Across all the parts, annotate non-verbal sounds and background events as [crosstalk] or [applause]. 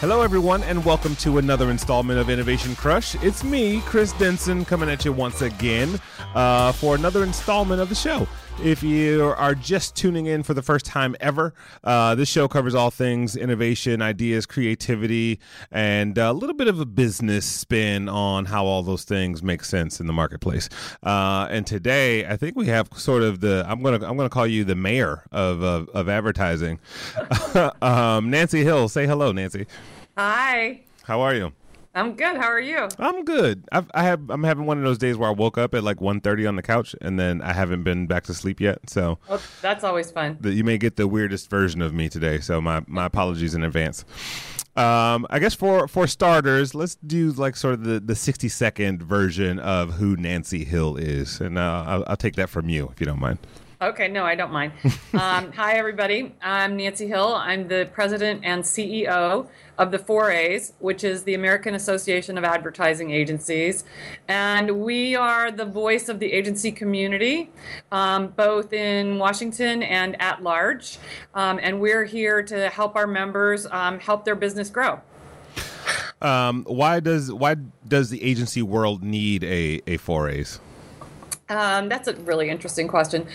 Hello, everyone, and welcome to another installment of Innovation Crush. It's me, Chris Denson, coming at you once again uh, for another installment of the show. If you are just tuning in for the first time ever, uh, this show covers all things innovation, ideas, creativity, and a little bit of a business spin on how all those things make sense in the marketplace. Uh, and today, I think we have sort of the I'm gonna I'm gonna call you the mayor of of, of advertising, [laughs] um, Nancy Hill. Say hello, Nancy. Hi. How are you? I'm good. How are you? I'm good. I've, I have. I'm having one of those days where I woke up at like 1.30 on the couch, and then I haven't been back to sleep yet. So well, that's always fun. The, you may get the weirdest version of me today. So my my apologies in advance. Um, I guess for for starters, let's do like sort of the the 60 second version of who Nancy Hill is, and uh, I'll, I'll take that from you if you don't mind. Okay, no, I don't mind. [laughs] um, hi, everybody. I'm Nancy Hill. I'm the president and CEO of the 4As, which is the American Association of Advertising Agencies. And we are the voice of the agency community, um, both in Washington and at large. Um, and we're here to help our members um, help their business grow. Um, why does why does the agency world need a a 4As? Um, that's a really interesting question.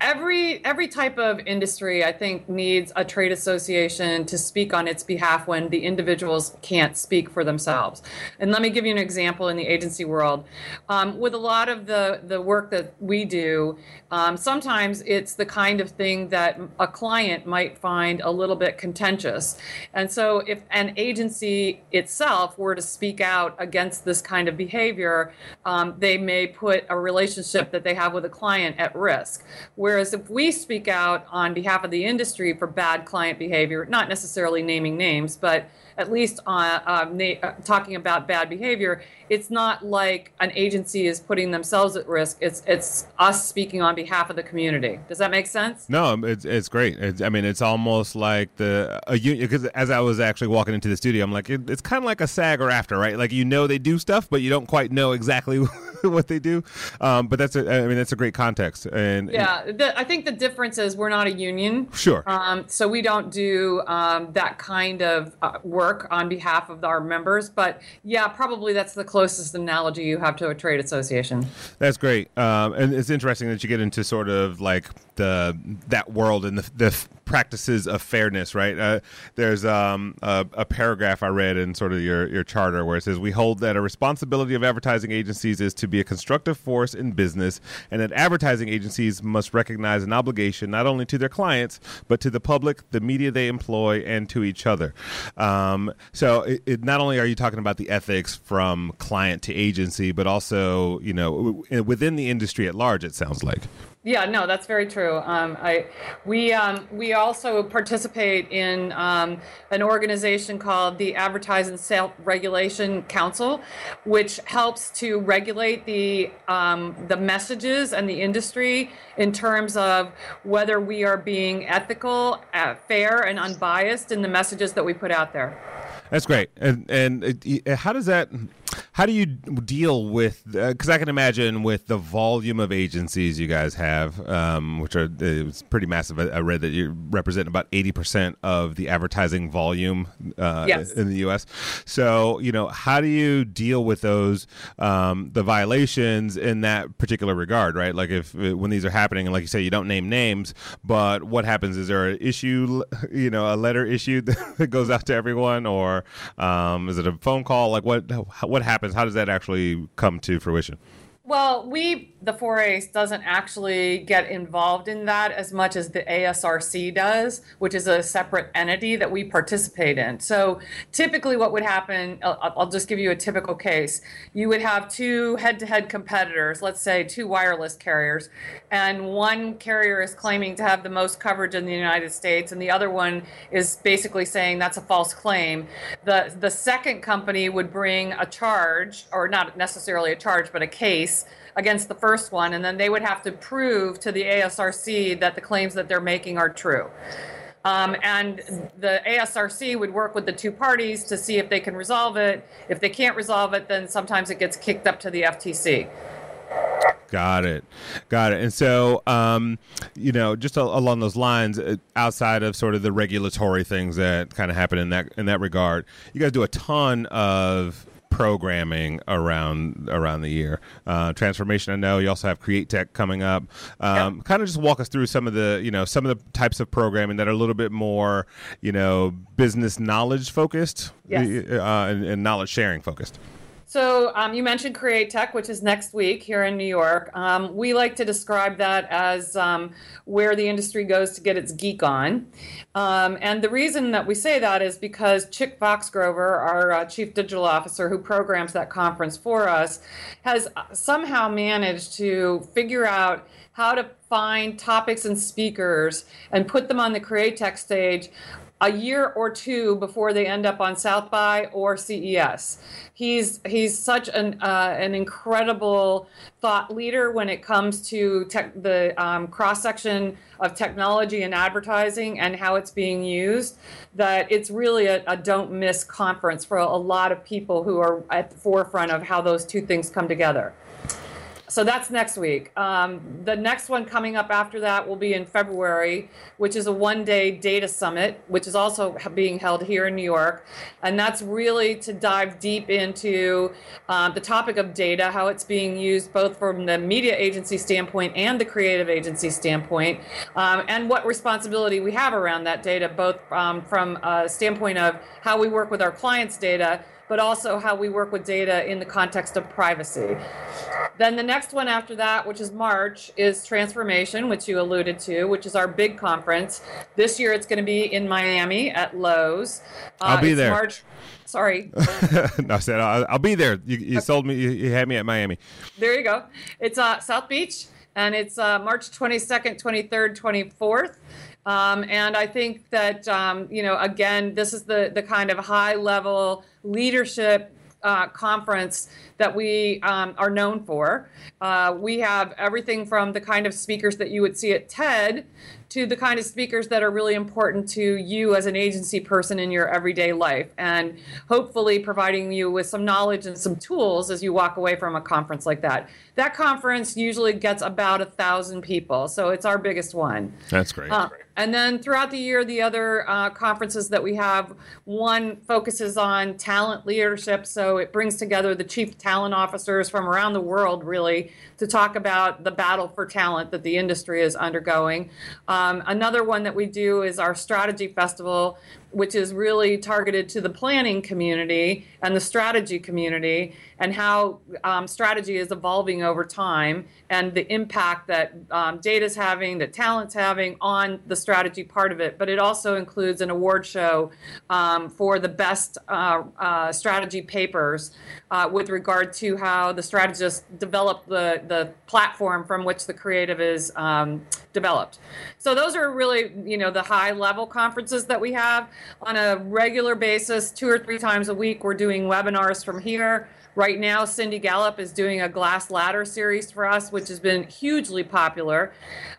Every every type of industry, I think, needs a trade association to speak on its behalf when the individuals can't speak for themselves. And let me give you an example in the agency world. Um, with a lot of the the work that we do, um, sometimes it's the kind of thing that a client might find a little bit contentious. And so, if an agency itself were to speak out against this kind of behavior, um, they may put a relationship relationship that they have with a client at risk. Whereas if we speak out on behalf of the industry for bad client behavior, not necessarily naming names, but at least uh, uh, na- uh, talking about bad behavior, it's not like an agency is putting themselves at risk. It's it's us speaking on behalf of the community. Does that make sense? No, it's it's great. It's, I mean, it's almost like the a union because as I was actually walking into the studio, I'm like, it, it's kind of like a SAG or AFTRA, right? Like you know they do stuff, but you don't quite know exactly [laughs] [laughs] what they do. Um, but that's a, I mean, that's a great context. And yeah, the, I think the difference is we're not a union. Sure. Um, so we don't do um, that kind of uh, work on behalf of our members. But yeah, probably that's the closest analogy you have to a trade association. That's great, um, and it's interesting that you get into sort of like the that world and the, the practices of fairness, right? Uh, there's um, a, a, paragraph I read in sort of your, your charter where it says, We hold that a responsibility of advertising agencies is to be a constructive force in business, and that advertising agencies must recognize an obligation not only to their clients, but to the public, the media they employ, and to each other. Um, so, it, it, not only are you talking about the ethics from client to agency, but also, you know, within the industry at large, it sounds like. Yeah, no, that's very true. Um, I, we, um, we also participate in um, an organization called the Advertising Self Regulation Council, which helps to regulate the, um, the messages and the industry in terms of whether we are being ethical, uh, fair, and unbiased in the messages that we put out there. That's great. And and how does that? How do you deal with? Because uh, I can imagine with the volume of agencies you guys have, um, which are it's pretty massive. I, I, read that you represent about eighty percent of the advertising volume uh, yes. in the U.S. So you know, how do you deal with those um, the violations in that particular regard? Right, like if uh, when these are happening, and like you say, you don't name names, but what happens? Is there an issue? [laughs] You know, a letter issued [laughs] that goes out to everyone, or um, is it a phone call? Like what what happens? How does that actually come to fruition? Well, we, the 4As, doesn't actually get involved in that as much as the ASRC does, which is a separate entity that we participate in. So typically, what would happen, I'll, I'll just give you a typical case. You would have two head to head competitors, let's say two wireless carriers, and one carrier is claiming to have the most coverage in the United States, and the other one is basically saying that's a false claim. The, the second company would bring a charge, or not necessarily a charge, but a case against the first one, and then they would have to prove to the ASRC that the claims that they're making are true. Um, and the ASRC would work with the two parties to see if they can resolve it. If they can't resolve it, then sometimes it gets kicked up to the FTC. Got it, got it. And so, um, you know, just a, along those lines, uh, outside of sort of the regulatory things that kind of happen in that in that regard, you guys do a ton of programming around around the year. Uh, transformation, I know you also have Create Tech coming up. Um, yep. Kind of just walk us through some of the you know some of the types of programming that are a little bit more you know business knowledge focused yes. uh, and, and knowledge sharing focused. So um, you mentioned Create Tech, which is next week here in New York. Um, we like to describe that as um, where the industry goes to get its geek on. Um, and the reason that we say that is because Chick Foxgrover, our uh, chief digital officer who programs that conference for us, has uh, somehow managed to figure out how to find topics and speakers and put them on the Create Tech stage a year or two before they end up on South by or CES. He's he's such an uh, an incredible thought leader when it comes to tech, the um, cross section of technology and advertising and how it's being used. That it's really a, a don't miss conference for a, a lot of people who are at the forefront of how those two things come together so that's next week. Um, the next one coming up after that will be in February, which is a one day data summit, which is also being held here in New York. And that's really to dive deep into um, the topic of data, how it's being used both from the media agency standpoint and the creative agency standpoint, um, and what responsibility we have around that data, both um, from a standpoint of how we work with our clients' data but also how we work with data in the context of privacy. Then the next one after that, which is March, is Transformation, which you alluded to, which is our big conference. This year it's going to be in Miami at Loews. Uh, I'll be there. March. Sorry. [laughs] no, I said I'll, I'll be there. You, you okay. sold me. You, had me at Miami. There you go. It's uh, South Beach, and it's uh, March 22nd, 23rd, 24th. Um, and I think that, um, you know, again, this is the, the kind of high level leadership uh, conference that we um, are known for. Uh, we have everything from the kind of speakers that you would see at TED to the kind of speakers that are really important to you as an agency person in your everyday life, and hopefully providing you with some knowledge and some tools as you walk away from a conference like that. That conference usually gets about a thousand people, so it's our biggest one. That's great. Uh, and then throughout the year, the other uh, conferences that we have, one focuses on talent leadership. So it brings together the chief talent officers from around the world, really, to talk about the battle for talent that the industry is undergoing. Um, another one that we do is our strategy festival, which is really targeted to the planning community and the strategy community and how um, strategy is evolving over time and the impact that um, data is having, that talent's having on the strategy part of it. But it also includes an award show um, for the best uh, uh, strategy papers uh, with regard to how the strategists develop the, the platform from which the creative is um, developed. So those are really, you know, the high level conferences that we have on a regular basis, two or three times a week. We're doing webinars from here. Right now, Cindy Gallop is doing a glass ladder series for us, which has been hugely popular.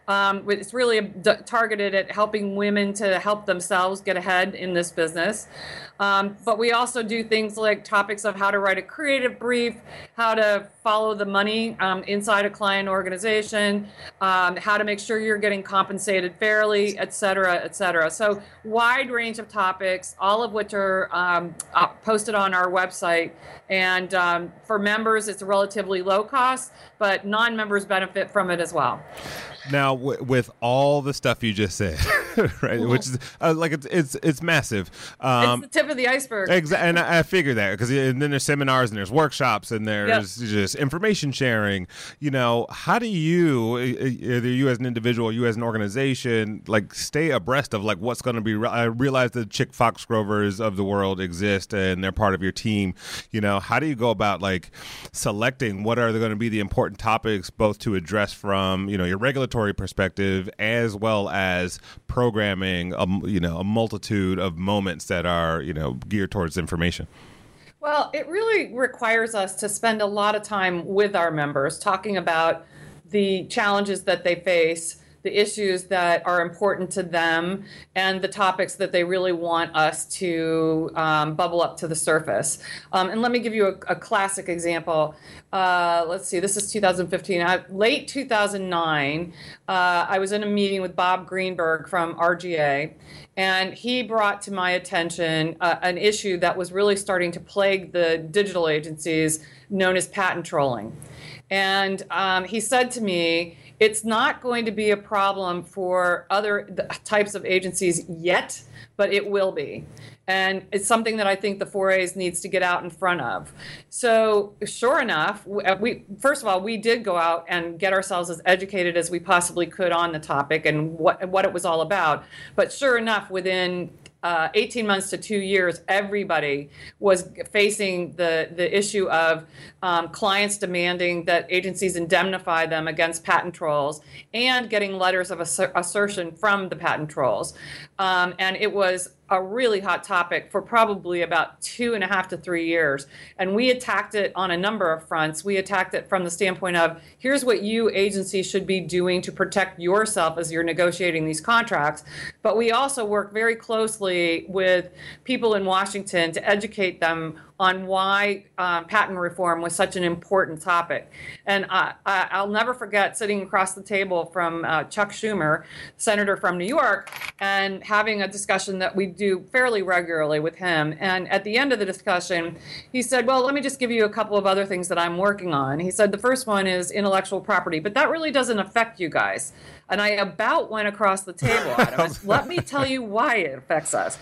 Um, it's really targeted at helping women to help themselves get ahead in this business. Um, but we also do things like topics of how to write a creative brief, how to follow the money um, inside a client organization, um, how to make sure you're getting compensated fairly, et cetera, et cetera. So, wide range of topics, all of which are um, uh, posted on our website. And um, for members, it's relatively low cost, but non members benefit from it as well. Now, w- with all the stuff you just said, [laughs] right, which is uh, like it's it's it's massive. Um, it's the tip of the iceberg. Exactly, and I, I figured that because then there's seminars and there's workshops and there's yep. just information sharing. You know, how do you, either you as an individual, or you as an organization, like stay abreast of like what's going to be? Re- I realize the Chick Foxgrovers of the world exist and they're part of your team. You know, how do you go about like selecting what are going to be the important topics both to address from you know your regulatory perspective as well as programming a, you know a multitude of moments that are you know geared towards information. Well it really requires us to spend a lot of time with our members talking about the challenges that they face the issues that are important to them and the topics that they really want us to um, bubble up to the surface. Um, and let me give you a, a classic example. Uh, let's see, this is 2015. I, late 2009, uh, I was in a meeting with Bob Greenberg from RGA, and he brought to my attention uh, an issue that was really starting to plague the digital agencies known as patent trolling. And um, he said to me, it's not going to be a problem for other types of agencies yet, but it will be. And it's something that I think the 4As needs to get out in front of. So, sure enough, uh, we first of all we did go out and get ourselves as educated as we possibly could on the topic and what what it was all about. But sure enough, within uh, 18 months to two years, everybody was facing the, the issue of um, clients demanding that agencies indemnify them against patent trolls and getting letters of asser- assertion from the patent trolls. Um, and it was a really hot topic for probably about two and a half to three years. And we attacked it on a number of fronts. We attacked it from the standpoint of here's what you agencies should be doing to protect yourself as you're negotiating these contracts. But we also work very closely with people in Washington to educate them on why um, patent reform was such an important topic. And I, will never forget sitting across the table from uh, Chuck Schumer, senator from New York, and having a discussion that we do fairly regularly with him. And at the end of the discussion, he said, Well, let me just give you a couple of other things that I'm working on. He said, The first one is intellectual property, but that really doesn't affect you guys. And I about went across the table [laughs] at him. Let me tell you why it affects us.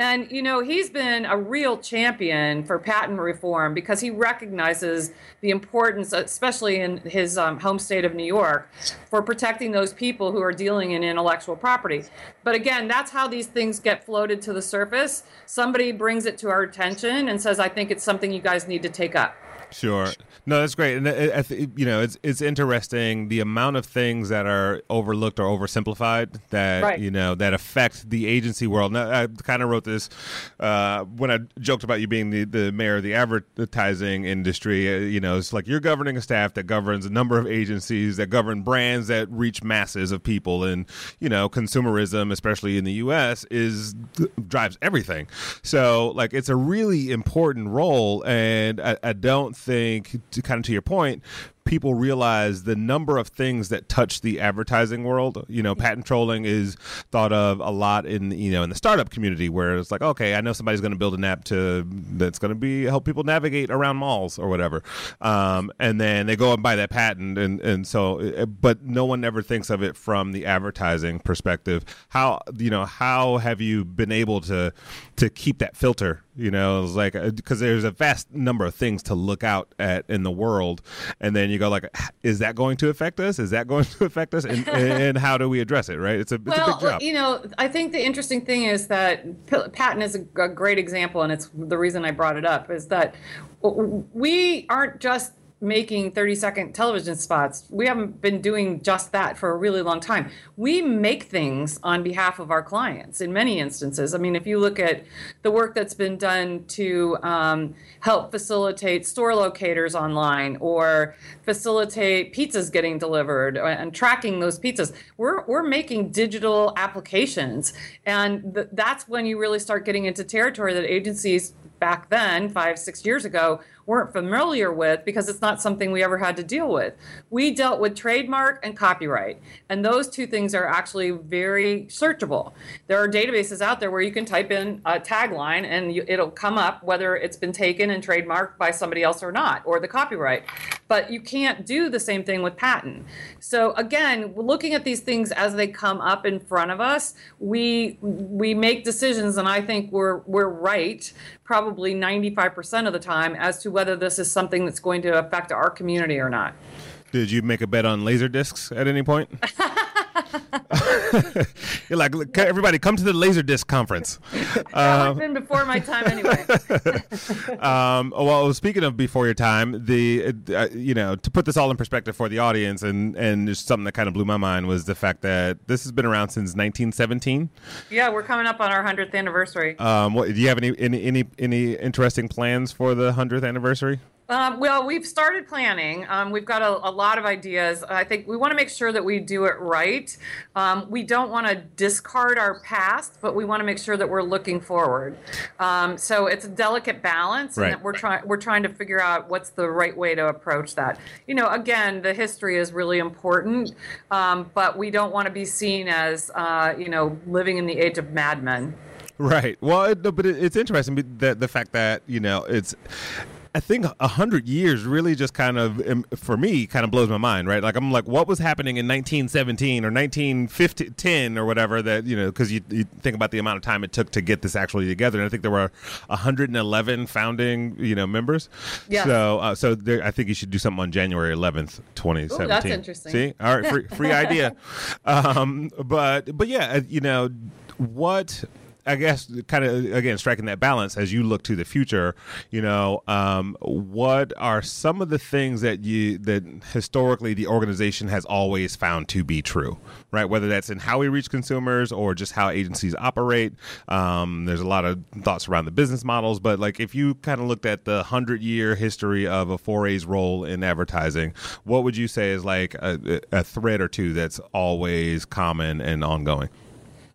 And, you know, he's been a real champion for patent reform because he recognizes the importance, especially in his um, home state of New York, for protecting those people who are dealing in intellectual property. But again, that's how these things get floated to the surface. Somebody brings it to our attention and says, I think it's something you guys need to take up. Sure. No, that's great, and I th- you know, it's it's interesting the amount of things that are overlooked or oversimplified that right. you know that affect the agency world. Now, I kind of wrote this uh, when I joked about you being the, the mayor of the advertising industry. Uh, you know, it's like you're governing a staff that governs a number of agencies that govern brands that reach masses of people, and you know, consumerism, especially in the U.S., is drives everything. So, like, it's a really important role, and I, I don't think to kind of to your point, people realize the number of things that touch the advertising world. You know, patent trolling is thought of a lot in you know in the startup community where it's like, okay, I know somebody's going to build an app to that's going to be help people navigate around malls or whatever, um, and then they go and buy that patent, and and so, but no one ever thinks of it from the advertising perspective. How you know how have you been able to to keep that filter? You know, it's like because uh, there's a vast number of things to look out at in the world, and then you go like, is that going to affect us? Is that going [laughs] to affect us? And, and how do we address it? Right? It's a, it's well, a big job. You know, I think the interesting thing is that patent is a, a great example, and it's the reason I brought it up is that we aren't just making 30 second television spots. We haven't been doing just that for a really long time. We make things on behalf of our clients in many instances. I mean, if you look at the work that's been done to um, help facilitate store locators online or facilitate pizzas getting delivered and tracking those pizzas, we're, we're making digital applications. And th- that's when you really start getting into territory that agencies back then, five, six years ago, weren't familiar with because it's not something we ever had to deal with. We dealt with trademark and copyright, and those two things are actually very searchable. There are databases out there where you can type in a tagline and you, it'll come up whether it's been taken and trademarked by somebody else or not, or the copyright. But you can't do the same thing with patent. So again, looking at these things as they come up in front of us, we we make decisions, and I think we're we're right probably 95% of the time as to whether this is something that's going to affect our community or not. Did you make a bet on laser discs at any point? [laughs] [laughs] You're like, everybody, come to the Laserdisc conference. [laughs] um, been before my time anyway. [laughs] um, well, speaking of before your time, the uh, you know to put this all in perspective for the audience, and and just something that kind of blew my mind was the fact that this has been around since 1917. Yeah, we're coming up on our hundredth anniversary. Um, what, do you have any, any any any interesting plans for the hundredth anniversary? Um, well, we've started planning. Um, we've got a, a, lot of ideas. I think we want to make sure that we do it right. Um, we don't want to discard our past, but we want to make sure that we're looking forward. Um, so it's a delicate balance, right. and we're trying we're trying to figure out what's the right way to approach that. You know, again, the history is really important, um, but we don't want to be seen as uh, you know living in the age of madmen. Right. Well, it, but it, it's interesting that the fact that you know it's I think a hundred years really just kind of, um, for me, kind of blows my mind, right? Like I'm like, what was happening in 1917 or 1910 or whatever that you know, because you, you, think about the amount of time it took to get this actually together, and I think there were 111 founding, you know, members. Yeah. So, uh, so there, I think you should do something on January 11th, 2017. Ooh, that's interesting. See, all right, free, free [laughs] idea. Um, but but yeah, uh, you know what I guess kind of again striking that balance as you look to the future. You know, um, what are some of the things that you that historically the organization has always found to be true, right? Whether that's in how we reach consumers or just how agencies operate. Um, there's a lot of thoughts around the business models, but like if you kind of looked at the hundred year history of a 4A's role in advertising, what would you say is like a, a thread or two that's always common and ongoing?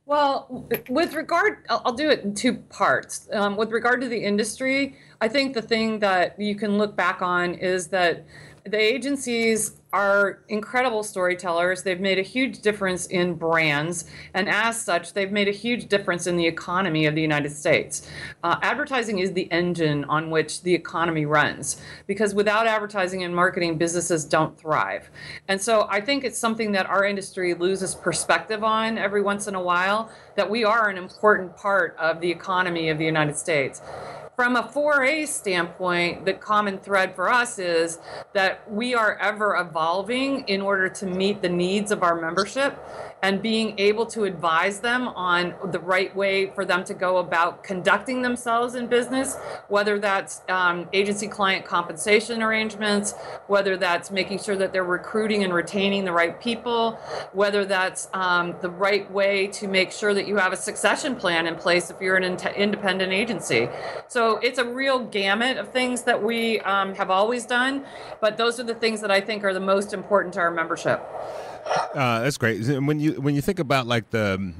Well, with regard, I'll do it in two parts. Um, with regard to the industry, I think the thing that you can look back on is that the agencies are incredible storytellers. They've made a huge difference in brands, and as such, they've made a huge difference in the economy of the United States. Uh, advertising is the engine on which the economy runs, because without advertising and marketing, businesses don't thrive. And so I think it's something that our industry loses perspective on every once in a while that we are an important part of the economy of the United States from a 4A standpoint, the common thread for us is that we are ever evolving in order to meet the needs of our membership and being able to advise them on the right way for them to go about conducting themselves in business, whether that's um, agency client compensation arrangements, whether that's making sure that they're recruiting and retaining the right people, whether that's um, the right way to make sure that you have a succession plan in place if you're an in- independent agency. So it's a real gamut of things that we um, have always done, but those are the things that I think are the most important to our membership. Uh, that's great. When you when you think about like the,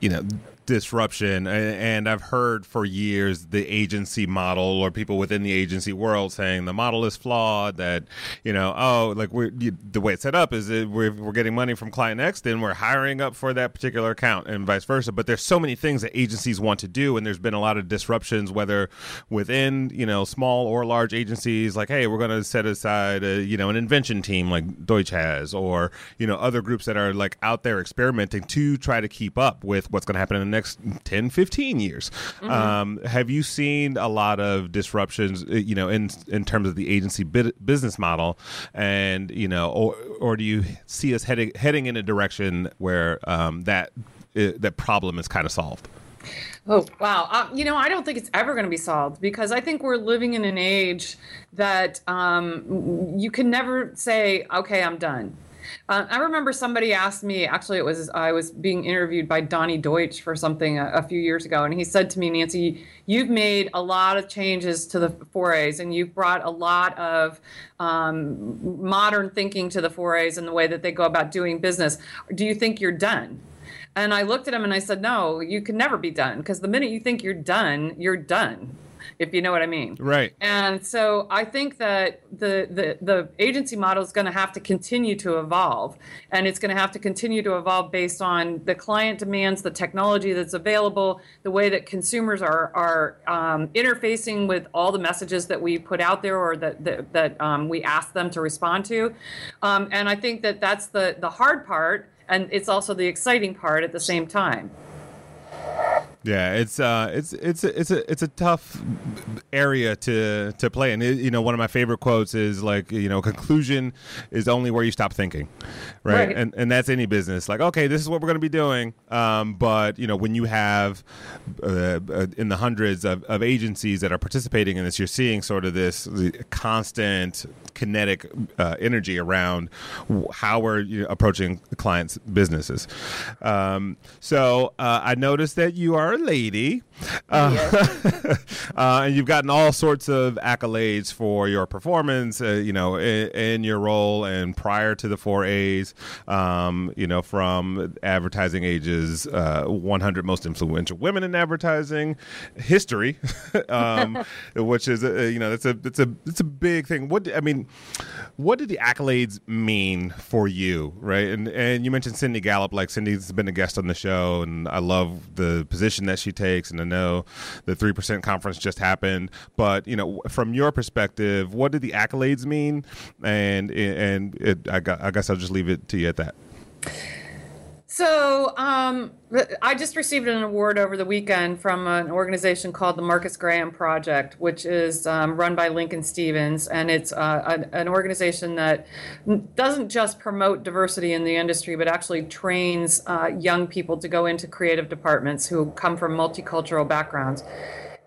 you know, disruption and i've heard for years the agency model or people within the agency world saying the model is flawed that you know oh like we the way it's set up is we're, we're getting money from client x then we're hiring up for that particular account and vice versa. But there's so many things that agencies want to do and there's been a lot of disruptions whether within you know small or large agencies like hey we're going to set aside a, you know an invention team like deutsch has or you know other groups that are like out there experimenting to try to keep up with what's going to happen in the next 10, 15 years. Mm-hmm. Um, have you seen a lot of disruptions, uh, you know, in in terms of the agency business model, and you know, or or do you see us heading heading in a direction where um, that uh, that problem is kind of solved? Oh, wow. Uh, you know, I don't think it's ever going to be solved because I think we're living in an age that um, you can never say, okay, I'm done. Uh, I remember somebody asked me, actually, it was I was being interviewed by Donny Deutsch for something a, a, few years ago, and he said to me, Nancy, you've made a lot of changes to the 4As, and you've brought a lot of um, modern thinking to the 4As and the way that they go about doing business. Do you think you're done? And I looked at him and I said, No, you can never be done because the minute you think you're done, you're done if you know what I mean. Right. And so I think that the the, the agency model is going to have to continue to evolve, and it's going to have to continue to evolve based on the client demands, the technology that's available, the way that consumers are are um, interfacing with all the messages that we put out there or that that, that um, we ask them to respond to. Um, and I think that that's the the hard part, and it's also the exciting part at the same time. Yeah, it's uh, it's it's it's a it's a tough area to to play, and it, you know, one of my favorite quotes is like, you know, conclusion is only where you stop thinking, right? right. And and that's any business. Like, okay, this is what we're going to be doing, um, but you know, when you have uh, uh, in the hundreds of, of agencies that are participating in this, you're seeing sort of this constant kinetic uh, energy around how we're you know, approaching clients' businesses. Um, so uh, I noticed that you are lady, uh, [laughs] uh, and you've gotten all sorts of accolades for your performance. Uh, you know, in, in, your role and prior to the four A's. Um, you know, from advertising ages, uh, 100 most influential women in advertising history, [laughs] um, [laughs] which is a, you know that's a it's a it's a big thing. What I mean, what did the accolades mean for you, right? And and you mentioned Cindy Gallop, Like Cindy's been a guest on the show, and I love the position that she takes. And I know the three percent conference just happened, but you know, from your perspective, what did the accolades mean? And and it, I, got, I guess I'll just leave it to you at that. So um, I just received an award over the weekend from an organization called the Marcus Graham Project, which is um, run by Lincoln Stephens, and it's uh, an, an, organization that doesn't just promote diversity in the industry, but actually trains uh, young people to go into creative departments who come from multicultural backgrounds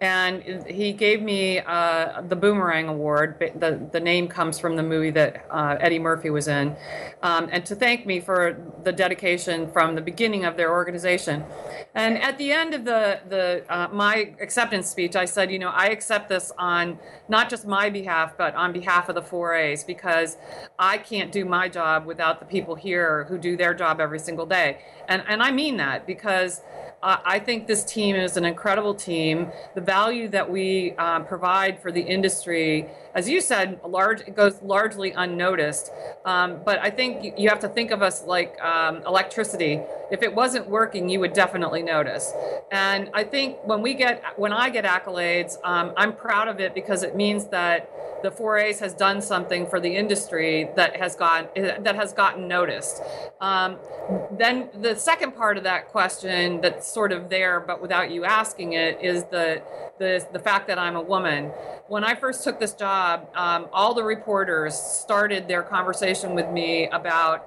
and he gave me uh, the Boomerang Award. The, the name comes from the movie that uh, Eddie Murphy was in, um, and to thank me for the dedication from the beginning of their organization. And at the end of the, the uh, my acceptance speech, I said, you know, I accept this on not just my behalf, but on behalf of the 4As, because I can't do my job without the people here who do their job every single day. And, and I mean that because I think this team is an incredible team. The value that we uh, provide for the industry, as you said, large it goes largely unnoticed. Um, but I think you have to think of us like um, electricity. If it wasn't working, you would definitely notice. And I think when we get when I get accolades, um, I'm proud of it because it means that the 4As has done something for the industry that has got that has gotten noticed. Um, then the second part of that question that's sort of there, but without you asking it, is the the the fact that I'm a woman. When I first took this job, um, all the reporters started their conversation with me about,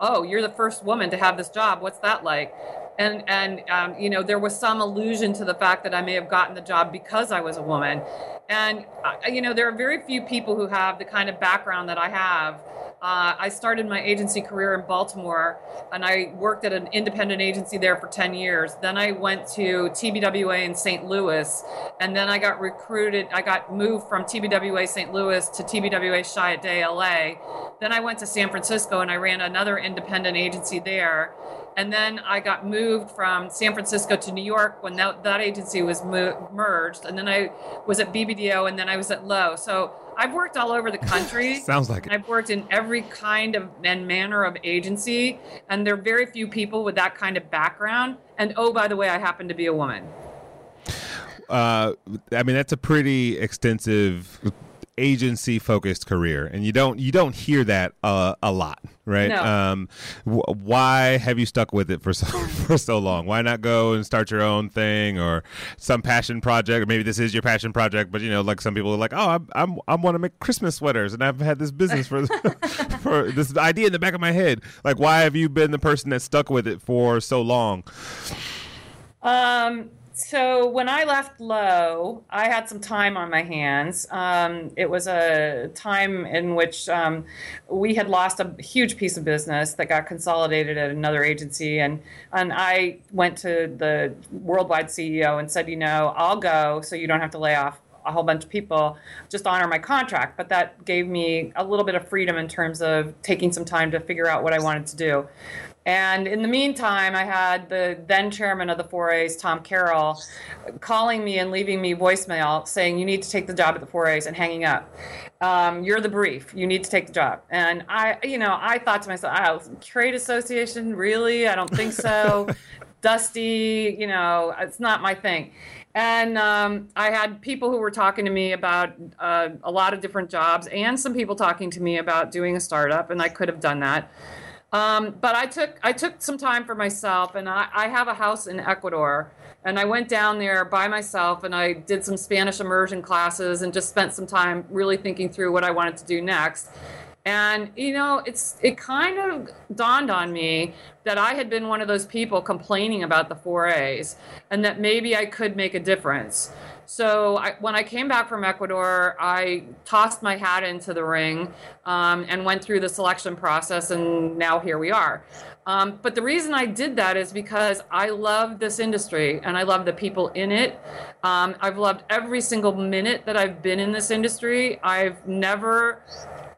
"Oh, you're the first woman to have this job. What's that like?" and and um, you know there was some allusion to the fact that I may have gotten the job because I was a woman, and uh, you know there are very few people who have the kind of background that I have. Uh, I started my agency career in Baltimore, and I worked at an independent agency there for 10 years. Then I went to TBWA in St. Louis, and then I got recruited. I got moved from TBWA St. Louis to TBWA Chiat Day LA. Then I went to San Francisco, and I ran another independent agency there. And then I got moved from San Francisco to New York when that, that agency was mo- merged. And then I was at BBDO and then I was at Lowe. So I've worked all over the [laughs] country. Sounds like it. I've worked in every kind of and manner of agency. And there are very few people with that kind of background. And oh, by the way, I happen to be a woman. Uh, I mean, that's a pretty extensive agency focused career and you don't you don't hear that uh, a lot right? No. um, why have you stuck with it for [laughs] so for so long? Why not go and start your own thing or some passion project? Or maybe this is your passion project but you know like some people are like oh i'm, I'm I'm want to make christmas sweaters and i've had this business for [laughs] for this idea in the back of my head. Like why have you been the person that stuck with it for so long? Um so when I left Lowe, I had some time on my hands. Um, it was a time in which um, we had lost a huge piece of business that got consolidated at another agency, and and I went to the worldwide CEO and said, you know, I'll go, so you don't have to lay off a whole bunch of people. Just honor my contract. But that gave me a little bit of freedom in terms of taking some time to figure out what i wanted to do and in the meantime, I had the then chairman of the 4As, Tom Carroll, calling me and leaving me voicemail saying, You need to take the job at the 4As and hanging up. Um, you're the brief. You need to take the job. And I, you know, I thought to myself, oh, trade association, really? I don't think so. [laughs] Dusty, you know, it's not my thing. And um, I had people who were talking to me about uh, a lot of different jobs, and some people talking to me about doing a startup, and I could have done that. Um, but I took I took some time for myself, and I, I have a house in Ecuador, and I went down there by myself, and I did some Spanish immersion classes, and just spent some time really thinking through what I wanted to do next. And you know, it's it kind of dawned on me that I had been one of those people complaining about the 4As, and that maybe I could make a difference. So I, when I came back from Ecuador, I tossed my hat into the ring um, and went through the selection process, and now here we are. Um, but the reason I did that is because I love this industry and I love the people in it. Um, I've loved every single minute that I've been in this industry. I've never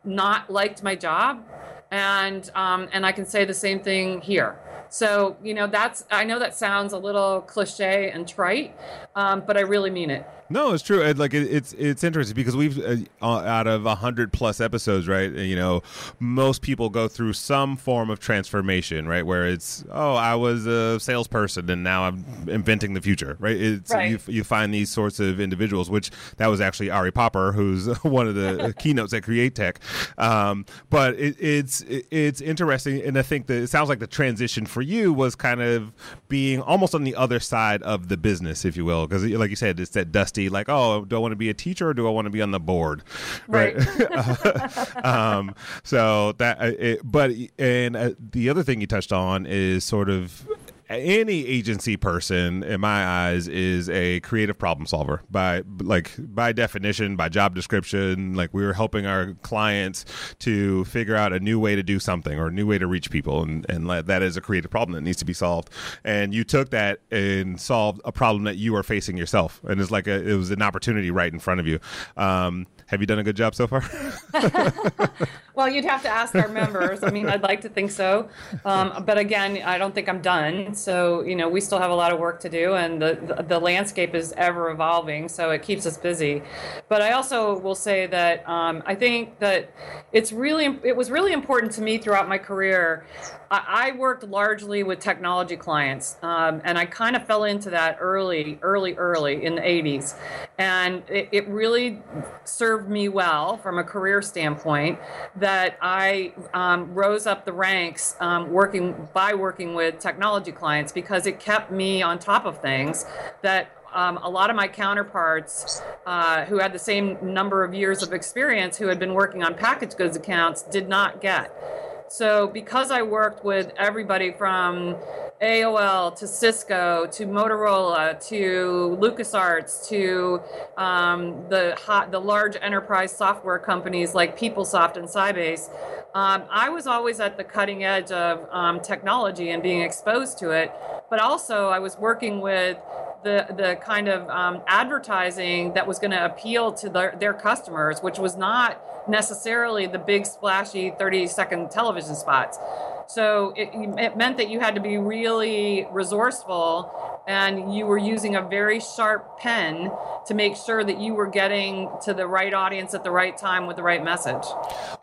not liked my job, and um, and I can say the same thing here. So, you know, that's, I know that sounds a little cliche and trite, um, but I really mean it. No, it's true. Like it, it's it's interesting because we've uh, uh out of a hundred plus episodes, right? You know, most people go through some form of transformation, right? Where it's oh, I was a salesperson and now I'm inventing the future, right? It's right. You, you find these sorts of individuals, which that was actually Ari Popper, who's [laughs] one of the [laughs] keynotes at Create Tech. Um, but it, it's it, it's interesting, and I think that it sounds like the transition for you was kind of being almost on the other side of the business, if you will, because like you said, it's that dusty like, oh, do I want to be a teacher or do I want to be on the board? Right. right? [laughs] um, so that, uh, it, but and uh, the other thing you touched on is sort of any agency person in my eyes is a creative problem solver by like by definition by job description. Like we were helping our clients to figure out a new way to do something or a new way to reach people and and that is a creative problem that needs to be solved. And you took that and solved a problem that you are facing yourself and it's like a, it was an opportunity right in front of you. Um, have you done a good job so far? [laughs] [laughs] well, you'd have to ask our members. I mean, I'd like to think so. Um, but again, I don't think I'm done. So, you know, we still have a lot of work to do, and the, the, the landscape is ever evolving. So it keeps us busy. But I also will say that um, I think that it's really, it was really important to me throughout my career. I, I worked largely with technology clients, um, and I kind of fell into that early, early, early in the 80s. And it, it really served me well from a career standpoint that I um, rose up the ranks um, working by working with technology clients because it kept me on top of things that um, a lot of my counterparts uh, who had the same number of years of experience who had been working on package goods accounts did not get. So, because I worked with everybody from AOL to Cisco to Motorola to LucasArts to um, the hot, the large enterprise software companies like PeopleSoft and Sybase. Um, I was always at the cutting edge of um, technology and being exposed to it, but also I was working with the the kind of um, advertising that was going to appeal to their, their customers, which was not necessarily the big splashy 30 second television spots. So it, it meant that you had to be really resourceful and you were using a very sharp pen to make sure that you were getting to the right audience at the right time with the right message.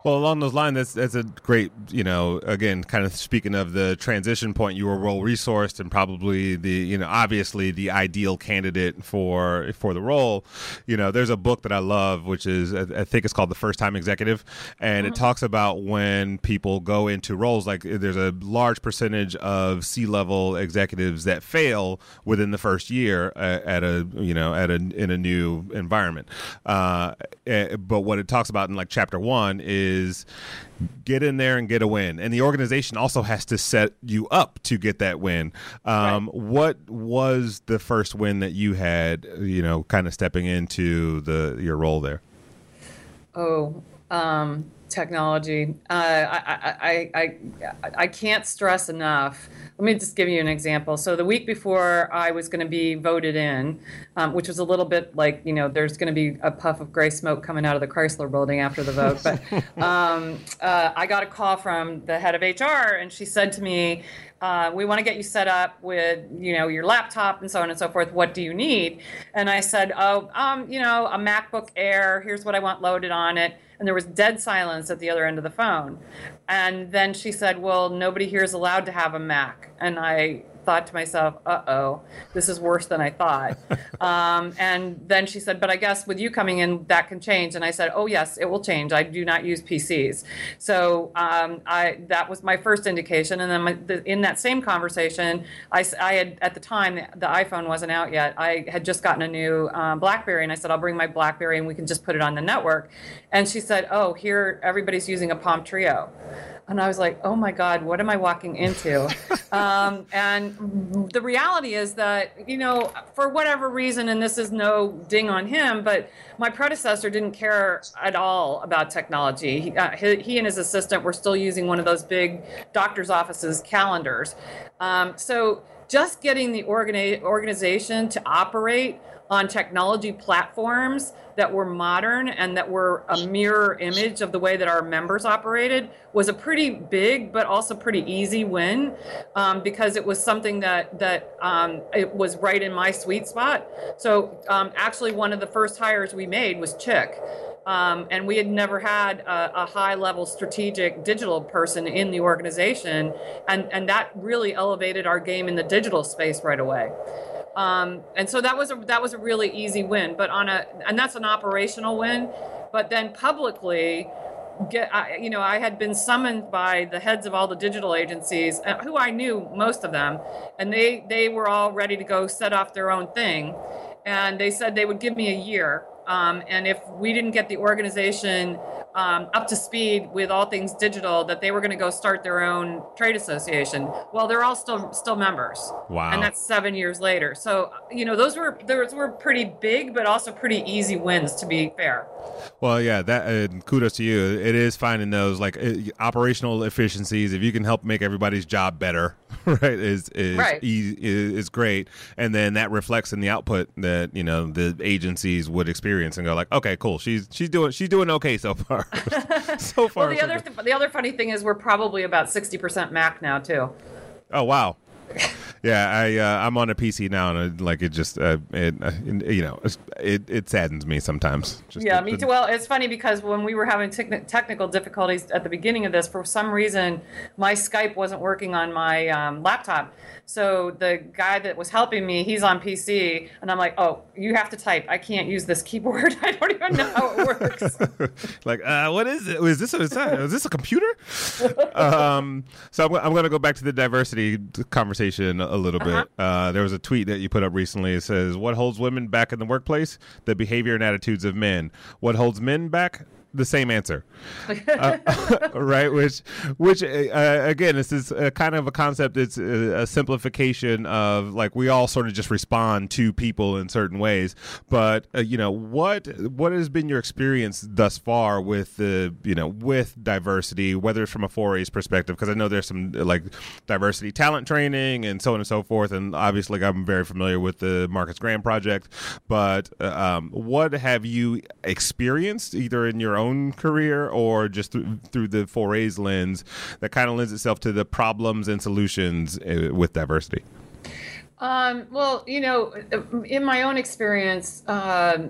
Well, along those lines, that's, that's a great, you know, again, kind of speaking of the transition point, you were well resourced and probably the, you know, obviously the ideal candidate for for the role. You know, there's a book that I love, which is I think it's called The First Time Executive, and mm-hmm. it talks about when people go into roles like there's a large percentage of C-level executives that fail within the first year at a you know at a in a new environment. Uh, eh, but what it talks about in like chapter one is get in there and get a win, and the organization also has to set you up to get that win. Um, right. What was the first win that you had? You know, kind of stepping into the your role there. Oh. Um, technology. Uh, I, I, I, I can't stress enough. Let me just give you an example. So the week before I was going to be voted in, um, which was a little bit like you know there's going to be a puff of gray smoke coming out of the Chrysler Building after the vote, but [laughs] um, uh, I got a call from the head of HR, and she said to me, uh, we want to get you set up with you know your laptop and so on and so forth what do you need and i said oh um, you know a macbook air here's what i want loaded on it and there was dead silence at the other end of the phone. And then she said well nobody here is allowed to have a mac. And i thought to myself, uh oh, this is worse than I thought. [laughs] um, and then she said, but I guess with you coming in, that can change. And I said, oh, yes, it will change. I do not use PCs. So um, I, that was my first indication. And then my, the, in that same conversation, I, I, had, at the time, the, the, iPhone wasn't out yet. I had just gotten a new um, Blackberry. And I said, I'll bring my Blackberry and we can just put it on the network. And she said, oh, here, everybody's using a Palm Treo. And I was like, oh my God, what am I walking into? [laughs] um, and the reality is that, you know, for whatever reason, and this is no ding on him, but my predecessor didn't care at all about technology. He, uh, he, he and his assistant were still using one of those big doctor's offices calendars. Um, so just getting the organi- organization to operate on technology platforms that were modern and that were a mirror image of the way that our members operated was a pretty big but also pretty easy win um, because it was something that that um, it was right in my sweet spot. So um, actually, one of the first hires we made was Chick. Um, and we had never had a, a, high level strategic digital person in the organization and, and that really elevated our game in the digital space right away um, and so that was a that was a really easy win. But on a and that's an operational win. But then publicly, get I, you know I had been summoned by the heads of all the digital agencies, uh, who I knew most of them, and they they were all ready to go set off their own thing, and they said they would give me a year. Um, and if we didn't get the organization um, up to speed with all things digital that they were going to go start their own trade association. Well, they're all still still members. Wow. And that's seven years later. So you know those were those were pretty big, but also pretty easy wins to be fair. Well, yeah, that uh, kudos to you. It is finding those like uh, operational efficiencies. If you can help make everybody's job better, [laughs] right, is is, right. Is is great, and then that reflects in the output that you know the agencies would experience and go like, okay, cool, she's she's doing she's doing okay so far. [laughs] [laughs] so far. Well, the other th- the other funny thing is we're probably about sixty percent Mac now too. Oh wow. Yeah, I uh, I'm on a PC now, and like it just uh, it uh, you know it it saddens me sometimes. Just yeah, the, me too. Well, it's funny because when we were having te- technical difficulties at the beginning of this, for some reason, my Skype wasn't working on my um, laptop, so the guy that was helping me, he's on PC, and I'm like, oh, you have to type. I can't use this keyboard. [laughs] I don't even know how it works. [laughs] like, uh, what is it? Is this a, is, that, is this a computer? [laughs] um, so I'm, I'm going to go back to the diversity conversation a little uh-huh. bit. Uh, there was a tweet that you put up recently. It says, "What holds women back in the workplace? The behavior and attitudes of men. What holds men back? The same answer, uh, [laughs] right? Which, which uh, again, this is a kind of a concept. It's a, a, simplification of like we all sort of just respond to people in certain ways. But uh, you know, what what has been your experience thus far with the you know with diversity, whether it's from a 4A's perspective? Because I know there's some like diversity talent training and so on and so forth, and obviously I'm very familiar with the Marcus Graham project. But uh, um, what have you experienced either in your own own career or just through, through the 4A's lens that kind of lends itself to the problems and solutions uh, with diversity? Um, well, you know, in my own experience, uh,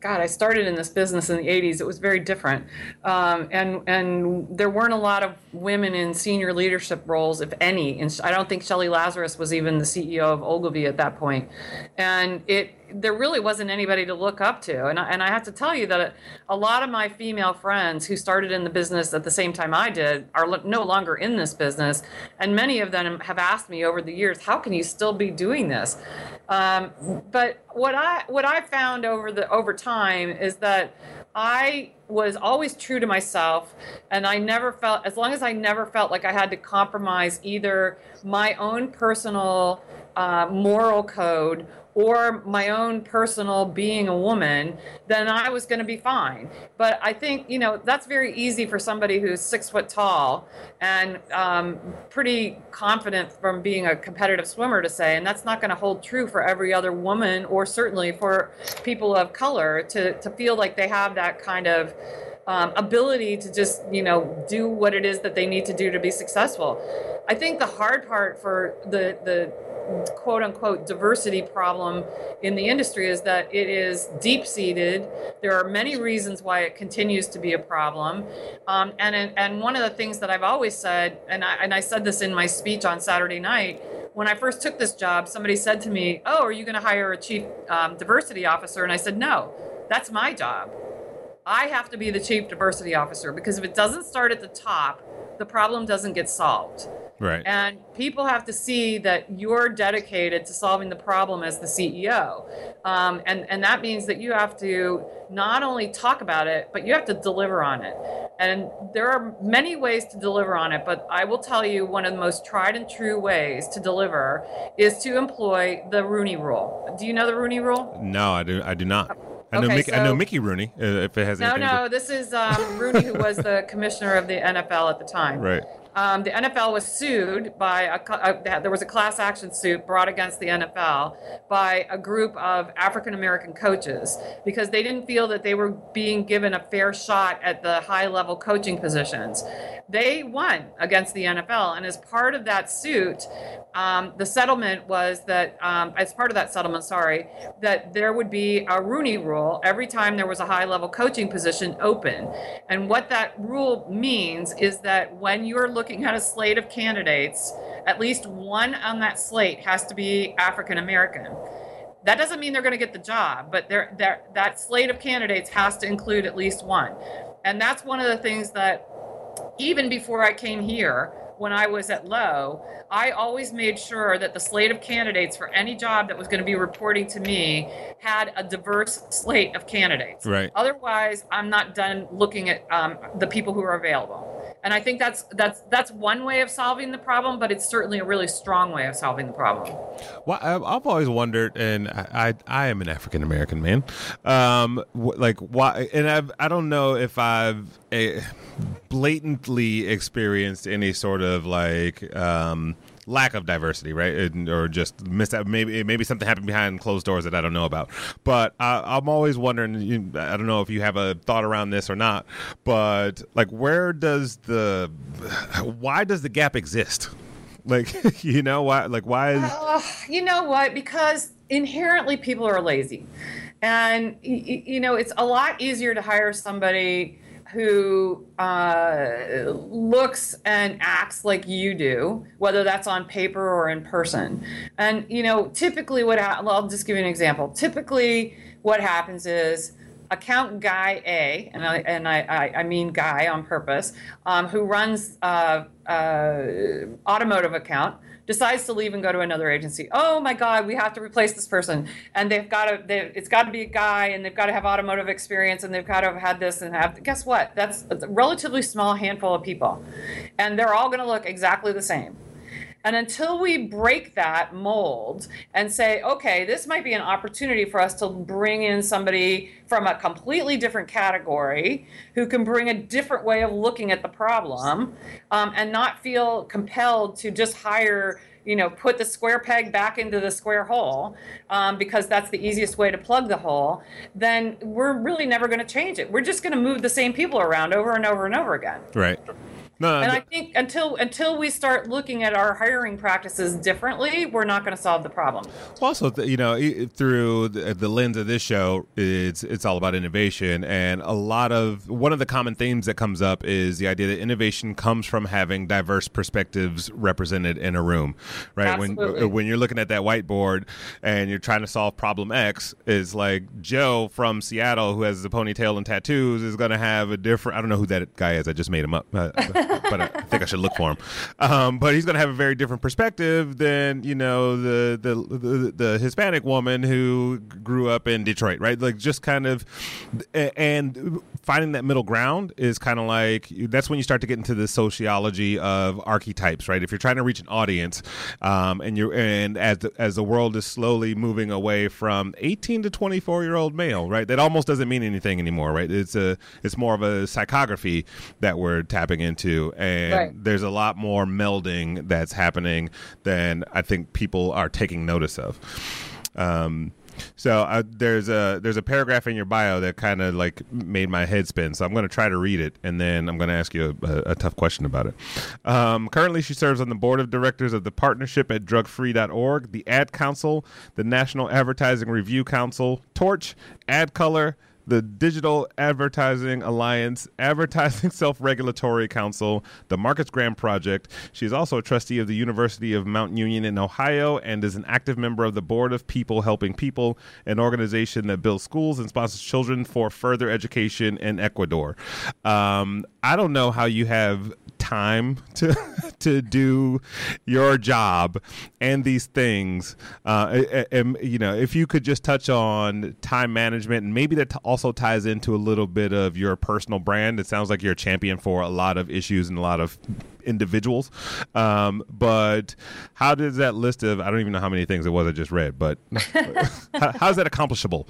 God, I started in this business in the '80s. It was very different, um, and and there weren't a lot of women in senior leadership roles, if any. And I don't think Shelly Lazarus was even the CEO of Ogilvy at that point. And it there really wasn't anybody to look up to. And I, and I have to tell you that a lot of my female friends who started in the business at the same time I did are no longer in this business. And many of them have asked me over the years, how can you still be doing this? Um, but what I what I found over the over time is that I was always true to myself, and I never felt as long as I never felt like I had to compromise either my own personal uh, moral code or my own personal being a woman, then I was going to be fine. But I think, you know, that's very easy for somebody who's six foot tall and um, pretty confident from being a competitive swimmer to say, and that's not going to hold true for every other woman or certainly for people of color to, to feel like they have that kind of. Um, ability to just you know do what it is that they need to do to be successful. I think the hard part for the the quote unquote diversity problem in the industry is that it is deep seated. There are many reasons why it continues to be a problem. Um, and, and one of the things that I've always said, and I, and I said this in my speech on Saturday night, when I first took this job, somebody said to me, Oh, are you going to hire a chief um, diversity officer? And I said, No, that's my job. I have to be the chief diversity officer because if it doesn't start at the top, the problem doesn't get solved. Right. And people have to see that you're dedicated to solving the problem as the CEO. Um, and, and that means that you have to not only talk about it, but you have to deliver on it. And there are many ways to deliver on it, but I will tell you one of the most tried and true ways to deliver is to employ the Rooney Rule. Do you know the Rooney Rule? No, I do. I do not. I know, Okay, Mickey, I know Mickey Rooney. Uh, if it has No, no, this is um, Rooney, who was the [laughs] commissioner of the NFL at the time. right. Um, the NFL was sued by a, uh, there was a class action suit brought against the NFL by a group of African American coaches because they didn't feel that they were being given a fair shot at the high level coaching positions. They won against the NFL, and as part of that suit, um, the settlement was that, um, as part of that settlement, sorry, that there would be a Rooney rule every time there was a high level coaching position open. And what that rule means is that when you're looking at a slate of candidates, at least one on that slate has to be African American. That doesn't mean they're going to get the job, but they're, they're, that slate of candidates has to include at least one. And that's one of the things that even before I came here, when I was at Lowe, I always made sure that the slate of candidates for any job that was going to be reporting to me had a diverse slate of candidates. Right. Otherwise, I'm not done looking at um, the people who are available. And I think that's that's that's one way of solving the problem, but it's certainly a really strong way of solving the problem. Well, I've always wondered, and I I, I am an African American man, um, like why, and I've I don't know if I've eh, blatantly experienced any sort of like um, lack of diversity, right, or just missed out. Maybe maybe something happened behind closed doors that I don't know about. But I, I'm always wondering. I don't know if you have a thought around this or not, but like, where does the why does the gap exist? Like, [laughs] you know, why? Like, why is Uh, you know what? Because inherently people are lazy. And, you know, it's a lot easier to hire somebody who uh, looks and acts like you do, whether that's on paper or in person. And, you know, typically what ha- I'll just give you an example. Typically, what happens is account guy A, and I, and I, I, mean guy on purpose, um, who runs uh, uh, automotive account, decides to leave and go to another agency. Oh my God, we have to replace this person, and they've got to. They, it's got to be a guy, and they've got to have automotive experience, and they've got to have had this and have. Guess what? That's a relatively small handful of people, and they're all going to look exactly the same. And until we break that mold and say, okay, this might be an opportunity for us to bring in somebody from a completely different category who can bring a different way of looking at the problem um, and not feel compelled to just hire, you know, put the square peg back into the square hole um, because that's the easiest way to plug the hole, then we're really never going to change it. We're just going to move the same people around over and over and over again. right? No, And I think until until we start looking at our hiring practices differently, we're not going to solve the problem. also you know through the, lens of this show it's it's all about innovation and a lot of one of the common themes that comes up is the idea that innovation comes from having diverse perspectives represented in a room right when Absolutely. when you're looking at that whiteboard and you're trying to solve problem x is like joe from seattle who has a ponytail and tattoos is going to have a different i don't know who that guy is i just made him up [laughs] [laughs] but i think i should look for him. Um, but he's going to have a very different perspective than you know the, the the the hispanic woman who grew up in detroit right? Like just kind of and finding that middle ground is kind of like that's when you start to get into the sociology of archetypes right if you're trying to reach an audience um, and you're and as the, as the world is slowly moving away from 18 to 24 year old male right that almost doesn't mean anything anymore right it's a it's more of a psychography that we're tapping into and Right. there's a lot more melding that's happening than I think people are taking notice of. Um, so uh, there's a there's a paragraph in your bio that kind of like made my head spin. So I'm going to try to read it, and then I'm going to ask you a, a, a tough question about it. Um, currently, she serves on the board of directors of the partnership at DrugFree.org, the Ad Council, the National Advertising Review Council, Torch, ADCOLOR the Digital Advertising Alliance, Advertising [laughs] Self Regulatory Council, the Marcus Graham Project. She is also a trustee of the University of Mount Union in Ohio and is an active member of the Board of People Helping People, an organization that builds schools and sponsors children for further education in Ecuador. Um, I don't know how you have time to [laughs] to do your job and these things. Uh, and, you know, if you could just touch on time management, and maybe that also ties into a little bit of your personal brand. It sounds like you're a champion for a lot of issues and a lot of individuals. Um, but how does that list of I don't even know how many things it was I just read, but [laughs] how, how's that accomplishable?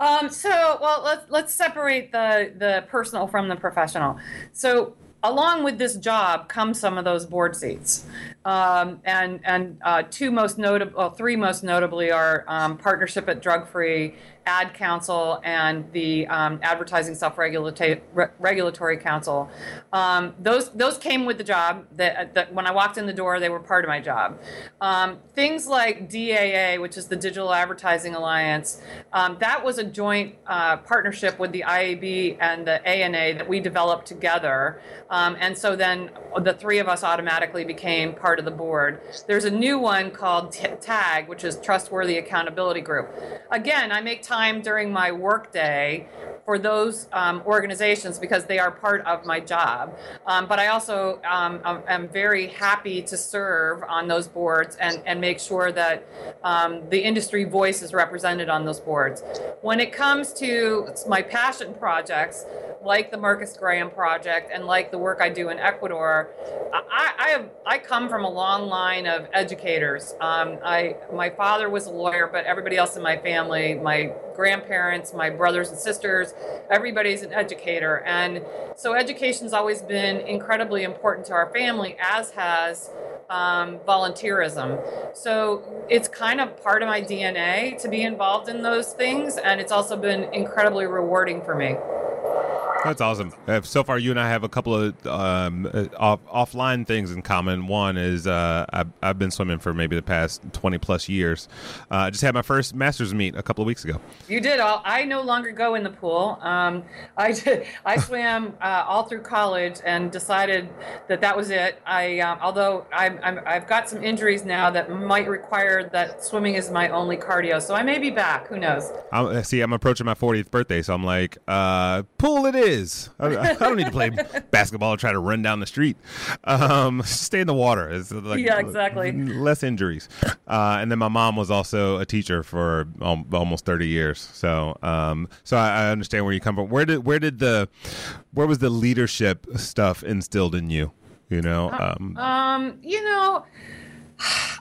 Um, so well, let's let's separate the the personal from the professional. So along with this job come some of those board seats. Um, and and uh, two most notable, well, three most notably are um, partnership at Drug Free Ad Council and the um, Advertising Self Regulatory Council. Um, those those came with the job. That, that, when I walked in the door, they were part of my job. Um, things like DAA, which is the Digital Advertising Alliance, um, that was a joint uh, partnership with the IAB and the ANA that we developed together. Um, and so then the three of us automatically became part of the board. There's a new one called TAG, which is Trustworthy Accountability Group. Again, I make time during my workday for those um, organizations because they are part of my job. Um, but I also um, am very happy to serve on those boards and, and make sure that um, the industry voice is represented on those boards. When it comes to my passion projects, like the Marcus Graham Project and like the work I do in Ecuador, I, I, have, I come from a long line of educators. Um, I, my father was a lawyer, but everybody else in my family, my grandparents, my brothers and sisters, everybody's an educator. And so education's always been incredibly important to our family, as has um, volunteerism. So it's kind of part of my DNA to be involved in those things, and it's also been incredibly rewarding for me. That's awesome. Uh, so far, you and I have a couple of um, uh, off, offline things in common. One is uh, I've, I've, been swimming for maybe the past 20 plus years. Uh, I just had my first master's meet a couple of weeks ago. You did. I'll, i no longer go in the pool. Um, [laughs] I, did, I swam uh, all through college and decided that that was it. I, uh, although I'm, i have got some injuries now that might require that swimming is my only cardio. So I may be back. Who knows? i see, I'm approaching my 40th birthday. So I'm like, pool it is is. I, I, don't need to play [laughs] basketball or try to run down the street. Um, stay in the water. It's like, yeah, exactly. Less injuries. Uh, and then my mom was also a teacher for um, almost thirty years. So, um, so I, I understand where you come from. Where did where did the where was the leadership stuff instilled in you? You know, uh, um, um you know.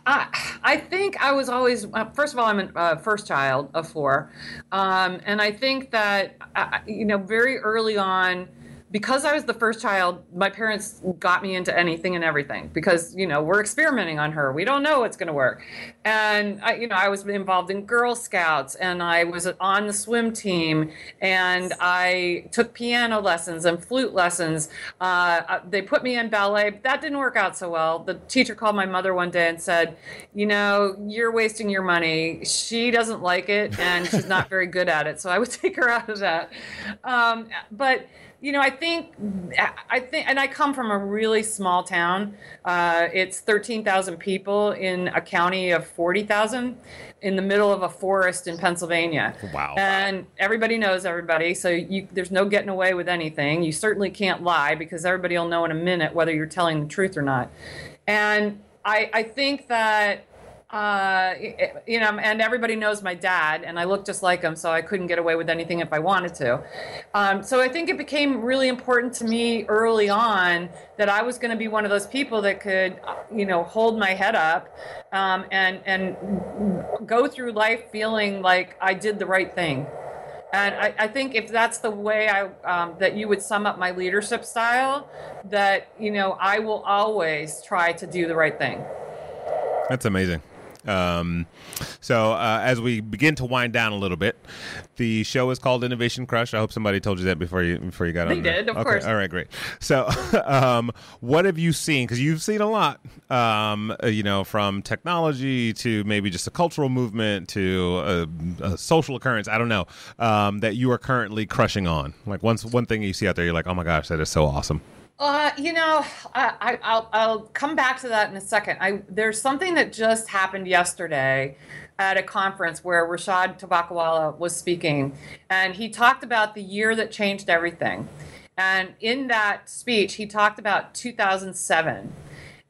I, I think I was always, uh, first of all, I'm a uh, first child of four. Um, and I think that, uh, you know, very early on, because I was the first child, my parents got me into anything and everything because, you know, we're experimenting on her. We don't know what's going to work. And, I, you know, I was involved in Girl Scouts and I was on the swim team and I took piano lessons and flute lessons. Uh, uh they put me in ballet. That didn't work out so well. The teacher called my mother one day and said, you know, you're wasting your money. She doesn't like it and she's not very good at it. So I would [laughs] take her out of that. Um, but, you know, I think, I think, and I come from a really small town. Uh, it's 13,000 people in a county of 40,000 in the middle of a forest in Pennsylvania. Wow. And everybody knows everybody. So you, there's no getting away with anything. You certainly can't lie because everybody will know in a minute whether you're telling the truth or not. And I, I think that uh, you know, and everybody knows my dad, and I look just like him, so I couldn't get away with anything if I wanted to. Um, so I think it became really important to me early on that I was going to be one of those people that could, you know, hold my head up um, and and go through life feeling like I did the right thing. And I, I, think if that's the way I um, that you would sum up my leadership style, that you know I will always try to do the right thing. That's amazing. Um, so uh, as we begin to wind down a little bit, the show is called Innovation Crush. I hope somebody told you that before you before you got they on. They did, of okay. course. All right, great. So, [laughs] um, what have you seen? Because you've seen a lot, um, uh, you know, from technology to maybe just a cultural movement to a, a social occurrence. I don't know um, that you are currently crushing on. Like once one thing you see out there, you're like, oh my gosh, that is so awesome. Uh, you know, I, will I'll come back to that in a second. I there's something that just happened yesterday at a conference where Rishad Tobaccowala was speaking, and he talked about the year that changed everything. And in that speech, he talked about 2007.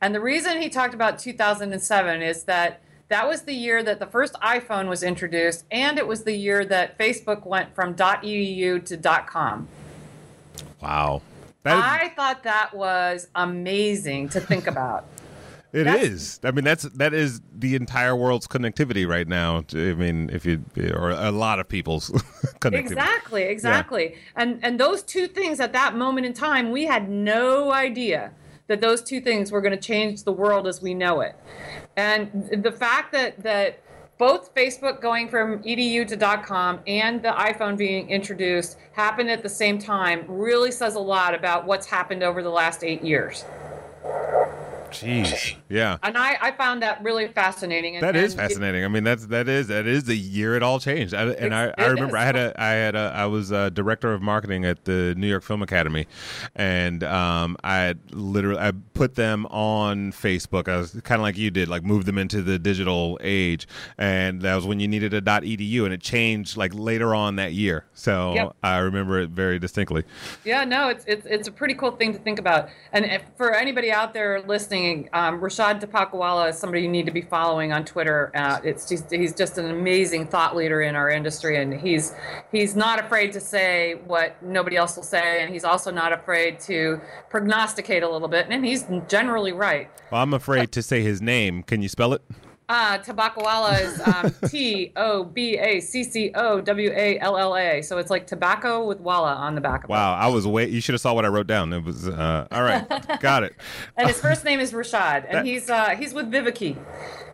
And the reason he talked about 2007 is that that was the year that the first iPhone was introduced, and it was the year that Facebook went from .edu to .com. Wow. That, I thought that was amazing to think about. It that's, is. I mean, that's that is the entire world's connectivity right now. I mean, if you or a lot of people's [laughs] connectivity. Exactly, exactly. Yeah. And and those two things at that moment in time, we had no idea that those two things were going to change the world as we know it. And the fact that that both Facebook going from edu to .com and the iPhone being introduced happened at the same time really says a lot about what's happened over the last 8 years. Jeez, yeah. And I, I found that really fascinating. And, that is fascinating. It, I mean, that's that is that is the year it all changed. I, and I, I remember is. I had a I had a I was a director of marketing at the New York Film Academy, and um, I literally I put them on Facebook. I was kind of like you did, like move them into the digital age, and that was when you needed a .edu, and it changed like later on that year. So yep. I remember it very distinctly. Yeah, no, it's it's it's a pretty cool thing to think about, and for anybody out there listening um, Rishad Tobaccowala is somebody you need to be following on Twitter. Uh, it's just, he's just an amazing thought leader in our industry, and he's he's not afraid to say what nobody else will say, and he's also not afraid to prognosticate a little bit, and he's generally right. Well, I'm afraid to say his name. Can you spell it? Uh, Tobaccowalla is um, [laughs] T O B A C C O W A L L A. So it's like tobacco with Walla on the back of wow, it. Wow, I was way. You should have saw what I wrote down. It was uh, all right. [laughs] Got it. and his first name is Rishad, and that, he's uh, he's with VivaKi.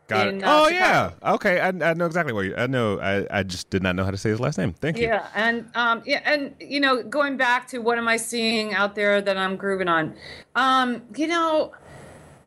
Got in, it. Uh, oh yeah. Okay, I, I know exactly where you. I know. I, I just did not know how to say his last name. Thank you. Yeah, and um, yeah, and you know, going back to what am I seeing out there that I'm grooving on? Um, you know.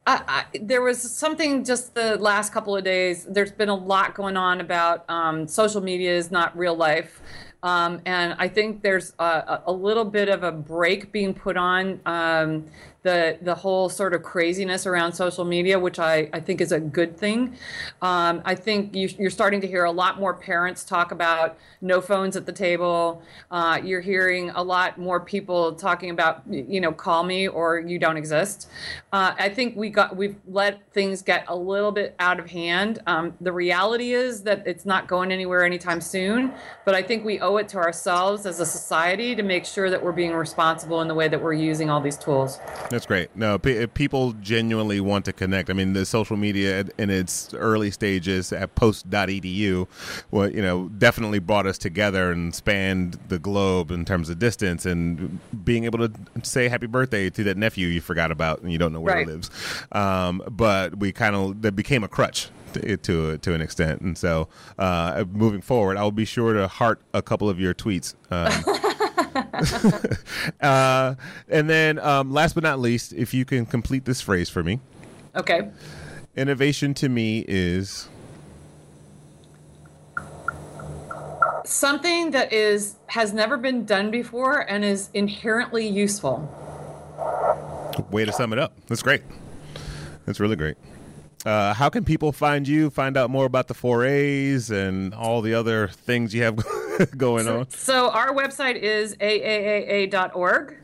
I, I, there was something just the last couple of days. There's been a lot going on about um, social media is not real life. Um, and I think there's a, a, little bit of a break being put on um, the the whole sort of craziness around social media, which I, I think is a good thing. Um, I think you, are starting to hear a lot more parents talk about no phones at the table. Uh, you're hearing a lot more people talking about you know call me or you don't exist. Uh, I think we got we've let things get a little bit out of hand. Um, the reality is that it's not going anywhere anytime soon, but I think we owe it to ourselves as a society to make sure that we're being responsible in the way that we're using all these tools. That's great. No, p- people genuinely want to connect. I mean, the social media in its early stages at post.edu, well, you know, definitely brought us together and spanned the globe in terms of distance and being able to say happy birthday to that nephew you forgot about and you don't know where right. he lives. Um, but we kind of that became a crutch to to, to an extent, and so uh, moving forward, I will be sure to heart a couple of your tweets. Um, [laughs] [laughs] uh, and then, um, last but not least, if you can complete this phrase for me. Okay. Innovation to me is something that is has never been done before and is inherently useful. Way to sum it up. That's great. That's really great. Uh, how can people find you, find out more about the 4As and all the other things you have [laughs] [laughs] going so, on? So our website is aaaa.org.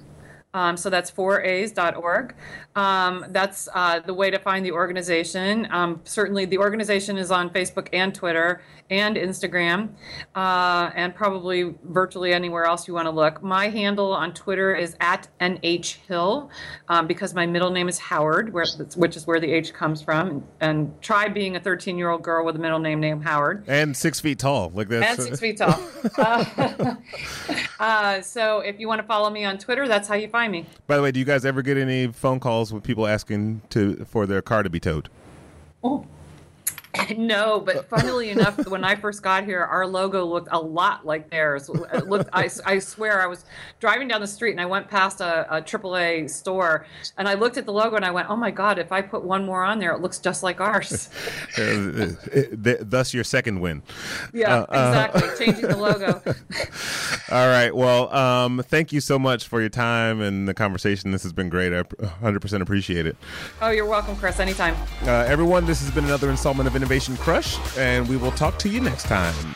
Um, so that's 4as.org. Um, that's uh, the way to find the organization. Um, certainly, the organization is on Facebook and Twitter and Instagram, uh, and probably virtually anywhere else you want to look. My handle on Twitter is at nhhill um, because my middle name is Howard, where, which is where the H comes from. And, and try being a 13 year old girl with a middle name named Howard. And six feet tall, like this. And six feet tall. [laughs] [laughs] uh, so if you want to follow me on Twitter, that's how you find me. By the way, do you guys ever get any phone calls with people asking to for their car to be towed? Oh. [laughs] No, but funnily [laughs] enough, when I first got here, our logo looked a lot like theirs. It looked, I, I swear, I was driving down the street and I went past a, a AAA store and I looked at the logo and I went, "Oh my god! If I put one more on there, it looks just like ours." [laughs] Uh, thus, your second win. Yeah, uh, uh exactly. Uh, Changing the logo. All right. Well, um, thank you so much for your time and the conversation. This has been great. I 100% appreciate it. Oh, you're welcome, Chris. Anytime. Uh, everyone, this has been another installment of Innovation Crush, and we will talk to you next time.